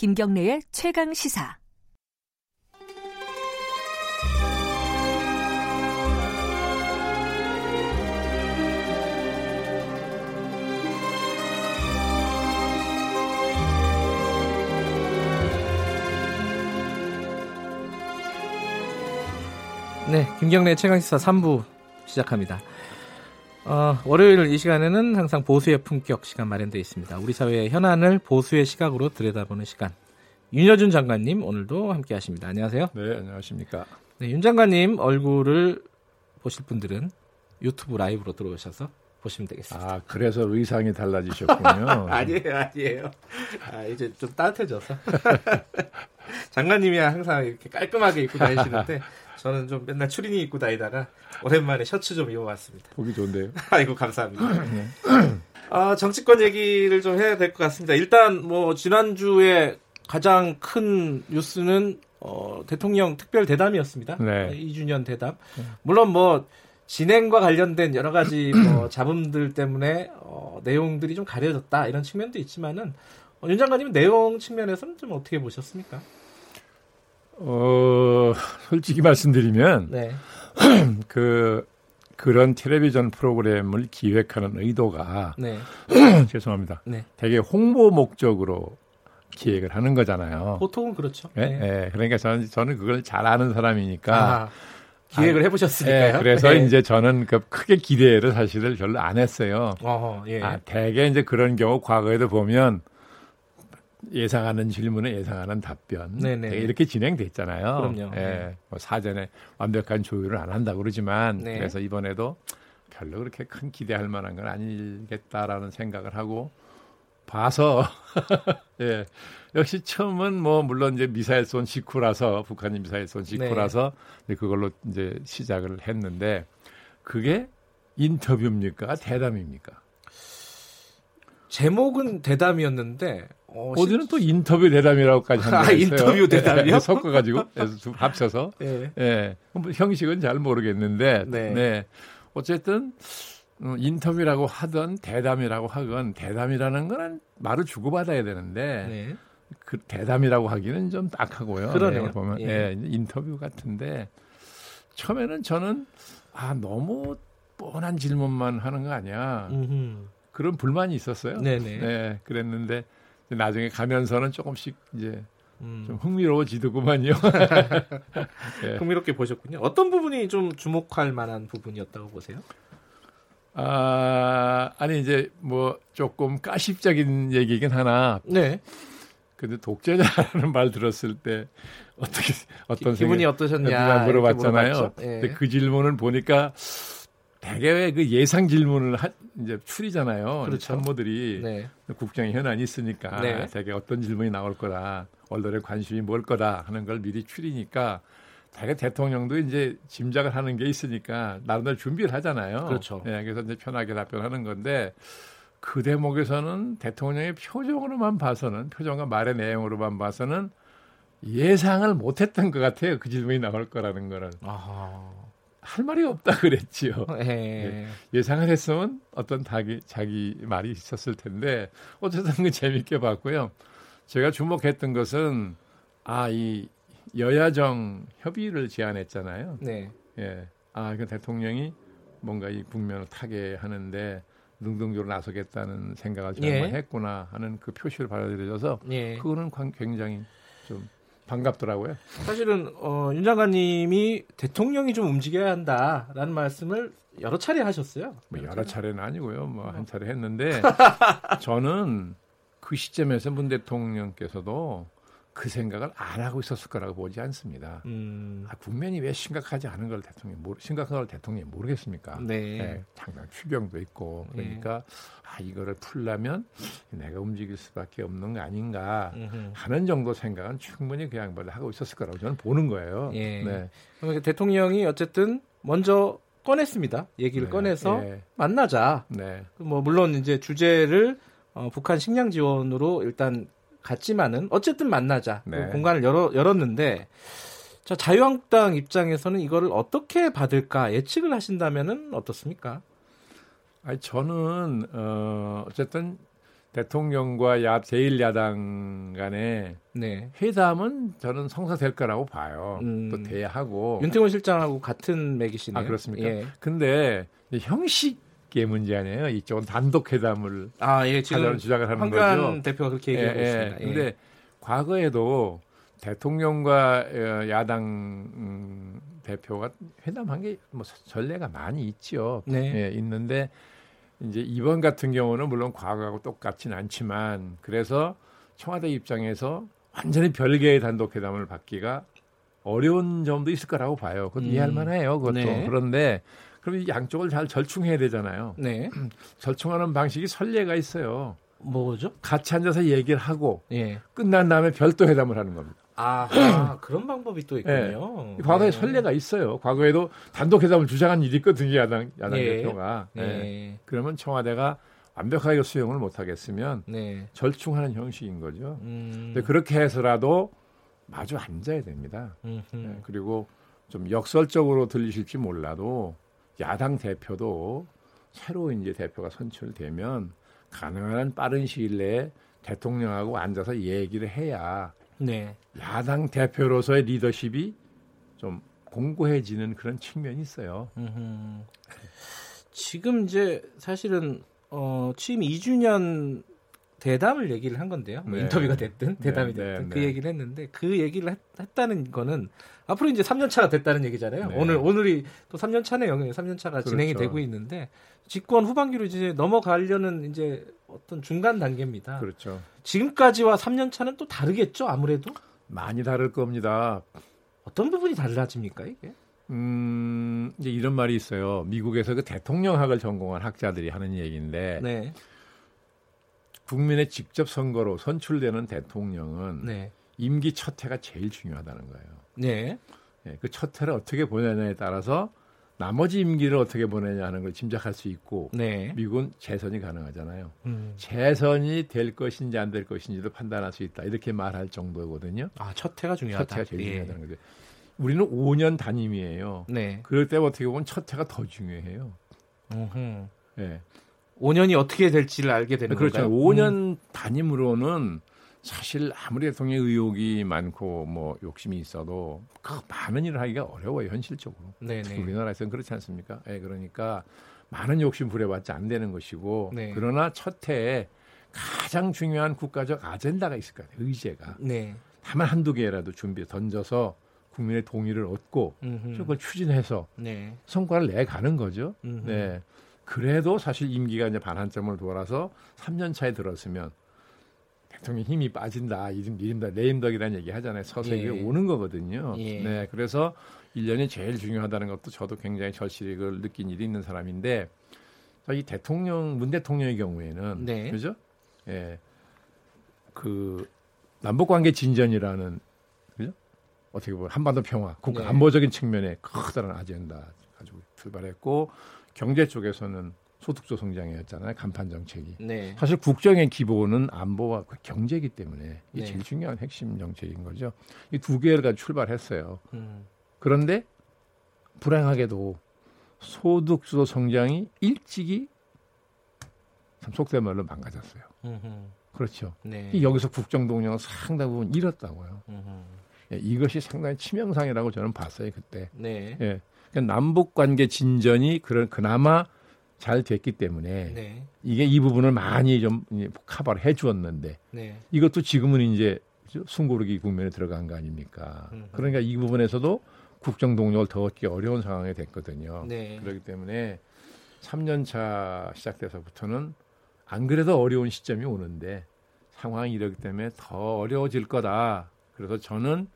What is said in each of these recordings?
김경래의 최강 시사. 네, 김경래 최강시사 3부 시작합니다. 어, 월요일 이 시간에는 항상 보수의 품격 시간 마련되어 있습니다. 우리 사회의 현안을 보수의 시각으로 들여다보는 시간. 윤여준 장관님 오늘도 함께 하십니다. 안녕하세요. 네, 안녕하십니까. 네, 윤 장관님 얼굴을 보실 분들은 유튜브 라이브로 들어오셔서 보시면 되겠습니다. 아, 그래서 의상이 달라지셨군요. 아니에요, 아니에요. 아, 이제 좀 따뜻해져서. 장관님이 항상 이렇게 깔끔하게 입고 다니시는데 저는 좀 맨날 추리닝 입고 다니다가 오랜만에 셔츠 좀 입어봤습니다. 보기 좋은데요. 아이고 감사합니다. 네. 아, 정치권 얘기를 좀 해야 될 것 같습니다. 일단 뭐 지난주에 가장 큰 뉴스는 어, 대통령 특별 대담이었습니다. 네. 2주년 대담. 물론 뭐 진행과 관련된 여러 가지 뭐 잡음들 때문에 어, 내용들이 좀 가려졌다 이런 측면도 있지만은 어, 윤 장관님은 내용 측면에서는 좀 어떻게 보셨습니까? 어, 솔직히 말씀드리면, 네. 그, 그런 텔레비전 프로그램을 기획하는 의도가, 네. 죄송합니다. 네. 되게 홍보 목적으로 기획을 하는 거잖아요. 보통은 그렇죠. 네. 네. 그러니까 저는, 저는 그걸 잘 아는 사람이니까. 아, 기획을 해보셨으니까요. 네, 그래서 네. 이제 저는 그 크게 기대를 사실을 별로 안 했어요. 어허, 예. 아, 대개 이제 그런 경우 과거에도 보면 예상하는 질문에 예상하는 답변 네네. 이렇게 진행됐잖아요. 그럼요. 예, 네. 뭐 사전에 완벽한 조율을 안 한다고 그러지만 네. 그래서 이번에도 별로 그렇게 큰 기대할 만한 건 아니겠다라는 생각을 하고 봐서 예. 역시 처음은 뭐 물론 이제 미사일 쏜 직후라서 북한이 미사일 쏜 직후라서 네. 그걸로 이제 시작을 했는데 그게 인터뷰입니까 대담입니까? 제목은 대담이었는데 어, 디는 또 인터뷰 대담이라고까지 한다 아, 인터뷰 대담이요? 네, 섞어가지고 합쳐서 네. 예. 뭐 형식은 잘 모르겠는데 네. 네. 어쨌든 어, 인터뷰라고 하던 대담이라고 하건 대담이라는 건 말을 주고받아야 되는데 네. 그 대담이라고 하기는 좀 딱하고요. 그러네요. 보면 예. 예. 인터뷰 같은데 처음에는 저는 아 너무 뻔한 질문만 하는 거 아니야. 음흠. 그런 불만이 있었어요. 네네. 네, 그랬는데 나중에 가면서는 조금씩 이제 음. 좀 흥미로워지더구만요. 네. 흥미롭게 보셨군요. 어떤 부분이 좀 주목할 만한 부분이었다고 보세요? 아, 아니 이제 뭐 조금 까십적인 얘기긴 하나. 네. 근데 독재자라는 말 들었을 때 어떻게 어떤 기, 분이 어떠셨냐 물어봤잖아요. 네. 근데 그 질문을 보니까 대개 그 예상 질문을 하, 이제 추리잖아요. 그렇죠. 참모들이 네. 국정에 현안이 있으니까 네. 대개 어떤 질문이 나올 거다, 언론의 관심이 뭘 거다 하는 걸 미리 추리니까 대개 대통령도 이제 짐작을 하는 게 있으니까 나름대로 준비를 하잖아요. 그렇죠. 네, 그래서 이제 편하게 답변하는 건데 그 대목에서는 대통령의 표정으로만 봐서는 표정과 말의 내용으로만 봐서는 예상을 못했던 것 같아요. 그 질문이 나올 거라는 거를. 아하. 할 말이 없다 그랬지요. 예. 예상을 했으면 어떤 자기, 자기 말이 있었을 텐데 어쨌든 그 재밌게 봤고요. 제가 주목했던 것은 아 이 여야정 협의를 제안했잖아요. 네. 예. 아, 그 대통령이 뭔가 이 국면을 타게 하는데 능동적으로 나서겠다는 생각을 정말 예. 했구나 하는 그 표시를 받아들여져서 예. 그거는 굉장히 좀 반갑더라고요. 사실은 어, 윤 장관님이 대통령이 좀 움직여야 한다라는 말씀을 여러 차례 하셨어요. 뭐 여러 차례는 아니고요. 뭐 한 차례 했는데 저는 그 시점에서 문 대통령께서도 그 생각을 안 하고 있었을 거라고 보지 않습니다. 음. 아, 국면이 왜 심각하지 않은 걸 대통령이 모르, 심각한 걸 대통령이 모르겠습니까? 네. 네 당장 추경도 있고 그러니까 네. 아 이거를 풀려면 내가 움직일 수밖에 없는 거 아닌가 음흠. 하는 정도 생각은 충분히 그 양반을 하고 있었을 거라고 저는 보는 거예요. 예. 네. 그러니까 대통령이 어쨌든 먼저 꺼냈습니다. 얘기를 네. 꺼내서 예. 만나자. 네. 뭐 물론 이제 주제를 어, 북한 식량 지원으로 일단 갔지만은 어쨌든 만나자 네. 그 공간을 열어, 열었는데 자 자유한국당 입장에서는 이거를 어떻게 받을까 예측을 하신다면은 어떻습니까? 아니 저는 어 어쨌든 대통령과 야, 제1야당 간의 네. 회담은 저는 성사될 거라고 봐요. 음. 또 돼야 하고. 윤태곤 실장하고 같은 맥이시네요. 아, 그렇습니까? 예. 근데 형식 의 문제 아니에요. 이쪽은 단독 회담을 아, 예, 지금 주장을 하는 황교안 거죠. 대표가 그렇게 얘기하고 예, 예. 있습니다. 예. 근데 과거에도 대통령과 어, 야당 음, 대표가 회담한 게 뭐 전례가 많이 있죠. 네. 예, 있는데 이제 이번 같은 경우는 물론 과거하고 똑같진 않지만 그래서 청와대 입장에서 완전히 별개의 단독 회담을 받기가 어려운 점도 있을 거라고 봐요. 그건 음. 이해할 만해요. 그것도 네. 그런데 그럼 양쪽을 잘 절충해야 되잖아요. 네. 절충하는 방식이 선례가 있어요. 뭐죠? 같이 앉아서 얘기를 하고 예. 끝난 다음에 별도 회담을 하는 겁니다. 아, 아 그런 방법이 또 있군요. 네. 과거에 네. 선례가 있어요. 과거에도 단독 회담을 주장한 일이 있거든요. 야당 야당 네. 대표가. 네. 네. 그러면 청와대가 완벽하게 수용을 못 하겠으면 네. 절충하는 형식인 거죠. 음. 근데 그렇게 해서라도 마주 앉아야 됩니다. 네. 그리고 좀 역설적으로 들리실지 몰라도 야당 대표도 새로 이제 대표가 선출되면 가능한 빠른 시일 내에 대통령하고 앉아서 얘기를 해야 네. 야당 대표로서의 리더십이 좀 공고해지는 그런 측면이 있어요. 음흠. 지금 이제 사실은 어, 취임 2주년 대담을 얘기를 한 건데요. 뭐 네. 인터뷰가 됐든 네, 대담이 네, 됐든 네, 그 얘기를 했는데 그 얘기를 했, 다는 거는 앞으로 이제 3년 차가 됐다는 얘기잖아요. 네. 오늘 오늘이 또 3년 차네요. 3년 차가 그렇죠. 진행이 되고 있는데 집권 후반기로 이제 넘어가려는 이제 어떤 중간 단계입니다. 그렇죠. 지금까지와 3년 차는 또 다르겠죠, 아무래도? 많이 다를 겁니다. 어떤 부분이 달라집니까, 이게? 음, 이제 이런 말이 있어요. 미국에서 그 대통령학을 전공한 학자들이 하는 얘기인데, 네. 국민의 직접 선거로 선출되는 대통령은 네. 임기 첫 해가 제일 중요하다는 거예요. 네. 네, 그첫 해를 어떻게 보내냐에 따라서 나머지 임기를 어떻게 보내냐 하는 걸 짐작할 수 있고 네. 미국은 재선이 가능하잖아요. 음. 재선이 될 것인지 안 될 것인지도 판단할 수 있다. 이렇게 말할 정도거든요. 아, 첫 해가 중요하다. 첫 해가 제일 예. 중요하다는 거죠. 우리는 5년 단임이에요. 네. 그럴 때 어떻게 보면 첫 해가 더 중요해요. 음. 네. 5년이 어떻게 될지를 알게 되는 그렇죠. 건가요? 5년 음. 단임으로는 사실 아무리 대통령 의혹이 많고 뭐 욕심이 있어도 그 많은 일을 하기가 어려워요 현실적으로. 네네. 우리나라에서는 그렇지 않습니까? 예, 그러니까 많은 욕심 부려봤자 안 되는 것이고 네. 그러나 첫 해에 가장 중요한 국가적 아젠다가 있을 거예요 의제가. 네. 다만 한두 개라도 준비 던져서 국민의 동의를 얻고 음흠. 그걸 추진해서 네. 성과를 내 가는 거죠. 음흠. 네. 그래도 사실 임기가 이제 반환점을 돌아서 3년 차에 들었으면 대통령 힘이 빠진다. 이름 미림덕, 내임덕이라는 얘기 하잖아요. 서서 이게 예. 오는 거거든요. 예. 네. 그래서 1년이 제일 중요하다는 것도 저도 굉장히 절실히 그걸 느낀 일이 있는 사람인데 이 대통령 문 대통령의 경우에는 네. 그죠? 예. 그 남북 관계 진전이라는 그죠? 어떻게 보면 한반도 평화, 국가 네. 안보적인 측면에 커다란 아젠다 가지고 출발했고 경제 쪽에서는 소득조 성장이었잖아요. 간판 정책이. 네. 사실 국정의 기본은 안보와 그 경제이기 때문에 이게 네. 제일 중요한 핵심 정책인 거죠. 이 두 개를 가지고 출발했어요. 음. 그런데 불행하게도 소득주도 성장이 일찍이 참 속된 말로 망가졌어요. 음흠. 그렇죠. 네. 여기서 국정 동력은 상당 부분 잃었다고요. 예, 이것이 상당히 치명상이라고 저는 봤어요 그때. 네. 예. 그러니까 남북 관계 진전이 그런 그나마 잘 됐기 때문에 네. 이게 이 부분을 많이 좀 커버를 해 주었는데 네. 이것도 지금은 이제 숨고르기 국면에 들어간 거 아닙니까? 음흠. 그러니까 이 부분에서도 국정 동력을 더 얻기 어려운 상황이 됐거든요. 네. 그렇기 때문에 3년 차 시작돼서부터는 안 그래도 어려운 시점이 오는데 상황이 이러기 때문에 더 어려워질 거다. 그래서 저는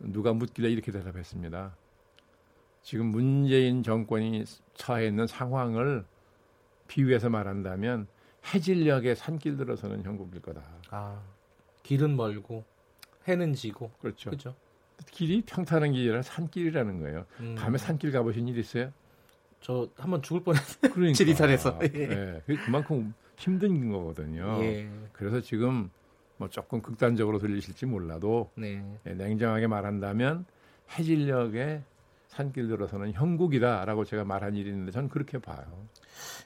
누가 묻길래 이렇게 대답했습니다. 지금 문재인 정권이 처해 있는 상황을 비유해서 말한다면 해질녘에 산길 들어서는 형국일 거다. 아, 길은 멀고 해는 지고. 그렇죠. 그렇죠. 길이 평탄한 길이 아니라 산길이라는 거예요. 음. 밤에 산길 가보신 일 있어요? 저 한번 죽을 뻔했어요. 그러니까. 지리산에서. 예. 네. 그만큼 힘든 거거든요. 예. 그래서 지금 뭐 조금 극단적으로 들리실지 몰라도 네. 네, 냉정하게 말한다면 해질녘에 산길 들어서는 형국이다라고 제가 말한 일이 있는데 저는 그렇게 봐요.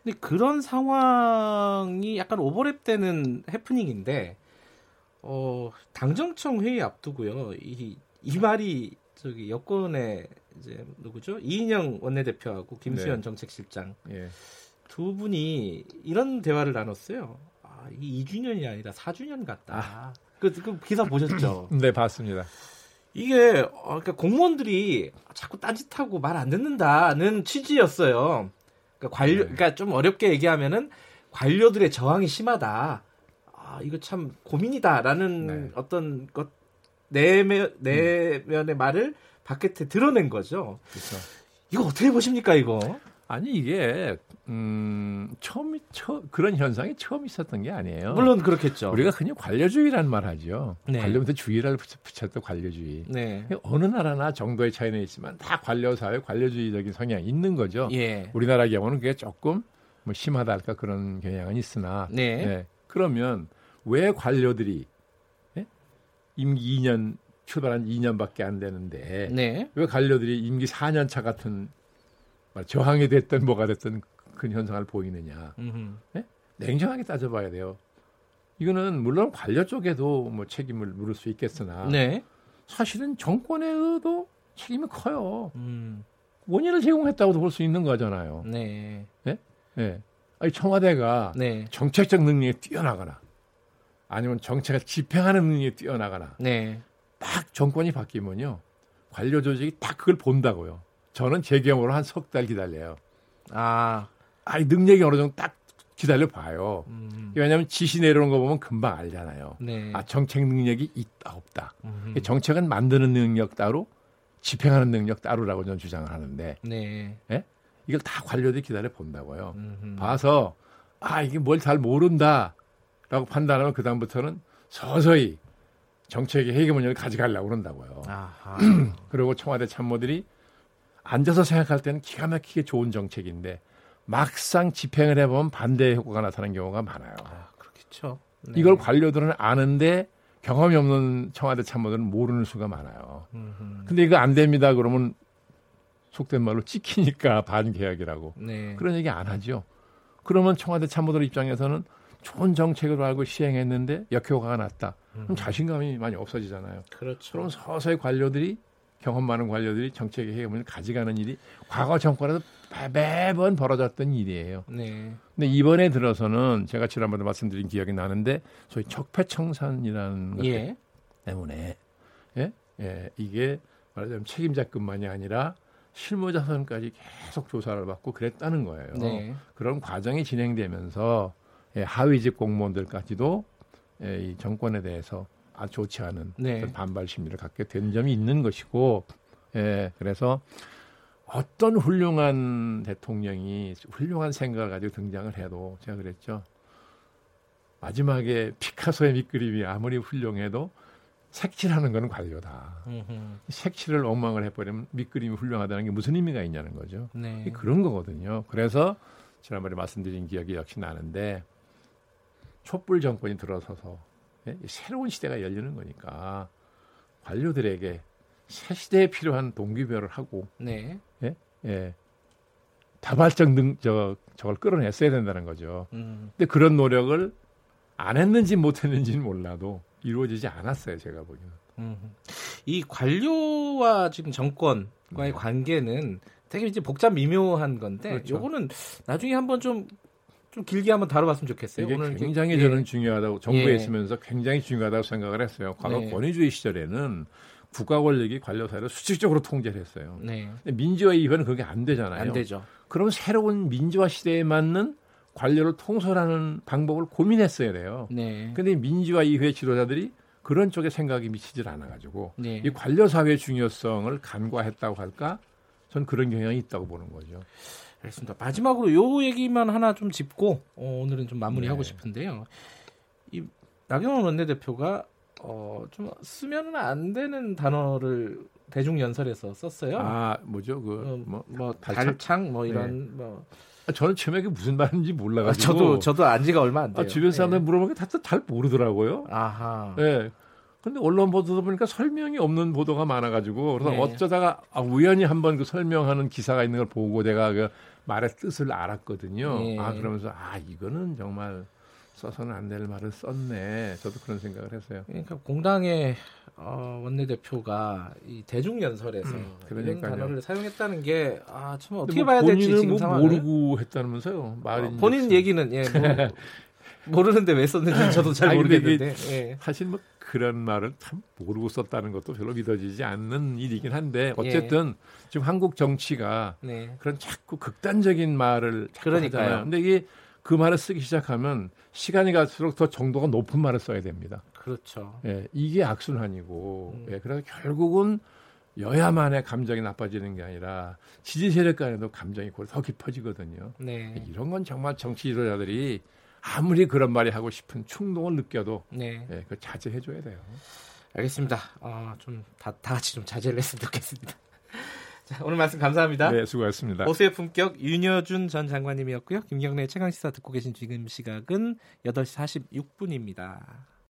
근데 그런 상황이 약간 오버랩되는 해프닝인데 어, 당정청 회의 앞두고요. 이, 이 말이 저기 여권의 이제 누구죠? 이인영 원내대표하고 김수현 네. 정책실장 예. 두 분이 이런 대화를 나눴어요. 아, 이 2주년이 아니라 4주년 같다. 아. 그, 그 기사 보셨죠? 네, 봤습니다. 이게 어, 그러니까 공무원들이 자꾸 딴짓하고 말 안 듣는다는 취지였어요. 그러니까 관료, 네. 그러니까 좀 어렵게 얘기하면은 관료들의 저항이 심하다. 아, 이거 참 고민이다라는 네. 어떤 것 내면 내면의 음. 말을 바깥에 드러낸 거죠. 그렇죠. 이거 어떻게 보십니까 이거? 아니 이게 음, 처음 처 그런 현상이 처음 있었던 게 아니에요. 물론 그렇겠죠. 우리가 그냥 관료주의라는 말 하죠. 네. 관료부터 주의를 붙였던 관료주의. 네. 어느 나라나 정도의 차이는 있지만 다 관료 사회 관료주의적인 성향이 있는 거죠. 예. 우리나라 경우는 그게 조금 뭐 심하다 할까 그런 경향은 있으나 네. 네. 그러면 왜 관료들이 예? 임기 2년 출발한 2년밖에 안 되는데 네. 왜 관료들이 임기 4년 차 같은 저항이 됐든 뭐가 됐든 그 현상을 보이느냐. 네? 냉정하게 따져봐야 돼요. 이거는 물론 관료 쪽에도 뭐 책임을 물을 수 있겠으나 네. 사실은 정권에도 책임이 커요. 음. 원인을 제공했다고도 볼 수 있는 거잖아요. 네. 네? 네. 아니 청와대가 네. 정책적 능력이 뛰어나거나 아니면 정책을 집행하는 능력이 뛰어나거나 네. 딱 정권이 바뀌면요 관료 조직이 딱 그걸 본다고요. 저는 제 경우로 한 석 달 기다려요. 아, 아니 능력이 어느 정도 딱 기다려 봐요. 음. 왜냐하면 지시 내려오는 거 보면 금방 알잖아요. 네. 아 정책 능력이 있다 없다. 음. 정책은 만드는 능력 따로, 집행하는 능력 따로라고 저는 주장을 하는데, 네. 예? 이걸 다 관료들이 기다려 본다고요. 음. 봐서 아 이게 뭘 잘 모른다라고 판단하면 그 다음부터는 서서히 정책의 해결문을 가져가려고 그런다고요. 그리고 청와대 참모들이 앉아서 생각할 때는 기가 막히게 좋은 정책인데 막상 집행을 해보면 반대 효과가 나타나는 경우가 많아요. 아, 그렇겠죠. 네. 이걸 관료들은 아는데 경험이 없는 청와대 참모들은 모르는 수가 많아요. 음흠. 근데 이거 안 됩니다. 그러면 속된 말로 찍히니까 반계약이라고. 네. 그런 얘기 안 하죠. 그러면 청와대 참모들 입장에서는 좋은 정책을 알고 시행했는데 역효과가 났다. 그럼 자신감이 많이 없어지잖아요. 그렇죠. 그럼 서서히 관료들이 경험 많은 관료들이 정책의 해임을 가져가는 일이 과거 정권에서 매번 벌어졌던 일이에요. 네. 근데 이번에 들어서는 제가 지난번에 말씀드린 기억이 나는데 소위 적폐청산이라는 것 예. 때문에 예? 예, 이게 말하자면 책임자급만이 아니라 실무자선까지 계속 조사를 받고 그랬다는 거예요. 네. 그런 과정이 진행되면서 예, 하위직 공무원들까지도 예, 이 정권에 대해서 좋지 않은 네. 반발 심리를 갖게 된 점이 있는 것이고, 예, 그래서 어떤 훌륭한 대통령이 훌륭한 생각을 가지고 등장을 해도 제가 그랬죠. 마지막에 피카소의 밑그림이 아무리 훌륭해도 색칠하는 거는 관료다. 음흠. 색칠을 엉망을 해버리면 밑그림이 훌륭하다는 게 무슨 의미가 있냐는 거죠. 네. 그런 거거든요. 그래서 지난번에 말씀드린 기억이 역시 나는데 촛불 정권이 들어서서 예? 새로운 시대가 열리는 거니까 관료들에게 새 시대에 필요한 동기부여를 하고 네. 예? 예. 다발적 능, 저, 저걸 끌어냈어야 된다는 거죠. 음. 근데 그런 노력을 안 했는지 못 했는지는 몰라도 이루어지지 않았어요, 제가 보기에는. 음. 이 관료와 지금 정권과의 네. 관계는 되게 이제 복잡 미묘한 건데 그렇죠. 요거는 나중에 한번 좀 좀 길게 한번 다뤄봤으면 좋겠어요. 이게 오늘 굉장히 좀, 저는 예. 중요하다고 정부에 예. 있으면서 굉장히 중요하다고 생각을 했어요. 과거 네. 권위주의 시절에는 국가 권력이 관료 사회를 수직적으로 통제를 했어요. 네. 민주화 이후에는 그게 안 되잖아요. 안 되죠. 그럼 새로운 민주화 시대에 맞는 관료를 통솔하는 방법을 고민했어야 돼요. 네. 근데 민주화 이후의 지도자들이 그런 쪽에 생각이 미치질 않아 가지고 네. 이 관료 사회의 중요성을 간과했다고 할까? 전 그런 경향이 있다고 보는 거죠. 알겠습니다. 마지막으로 요 얘기만 하나 좀 짚고 어, 오늘은 좀 마무리하고 네. 싶은데요. 이 나경원 원내대표가 어, 좀 쓰면은 안 되는 단어를 대중 연설에서 썼어요. 아 뭐죠 그뭐 어, 뭐, 뭐 달창 뭐 이런 네. 뭐 아, 저는 처음에 그 무슨 말인지 몰라가지고 아, 저도 저도 안지가 얼마 안 돼요. 아, 주변 사람들 네. 물어보면 다잘 모르더라고요. 아하. 네. 근데 언론 보도도 보니까 설명이 없는 보도가 많아가지고 그래서 네. 어쩌다가 아, 우연히 한번 그 설명하는 기사가 있는 걸 보고 내가 그 말의 뜻을 알았거든요. 네. 아 그러면서 아 이거는 정말 써서는 안 될 말을 썼네. 저도 그런 생각을 했어요. 그러니까 공당의 어, 원내대표가 이 대중연설에서 음, 이런 단어를 사용했다는 게 아, 참 어떻게 뭐 봐야 될지 지금 뭐 상황을 모르고 했다면서요. 말인 어, 본인 얘기는 예, 뭐, 모르는데 왜 썼는지 저도 잘 모르겠는데 예. 사실 뭐 그런 말을 참 모르고 썼다는 것도 별로 믿어지지 않는 일이긴 한데 어쨌든 예. 지금 한국 정치가 네. 그런 자꾸 극단적인 말을 자꾸 그러니까요. 하잖아요. 근데 이게 그 말을 쓰기 시작하면 시간이 갈수록 더 정도가 높은 말을 써야 됩니다. 그렇죠. 예, 이게 악순환이고, 음. 예, 그래서 결국은 여야만의 감정이 나빠지는 게 아니라 지지 세력 간에도 감정이 더 깊어지거든요. 네. 이런 건 정말 정치 지도자들이 아무리 그런 말이 하고 싶은 충동을 느껴도 네. 예, 그 자제해 줘야 돼요. 알겠습니다. 어, 좀다 다 같이 좀 자제를 했으면 좋겠습니다. 자, 오늘 말씀 감사합니다. 네, 수고하셨습니다. 보수의 품격 윤여준 전 장관님이었고요. 김경래 최강 시사 듣고 계신 지금 시각은 8시 46분입니다.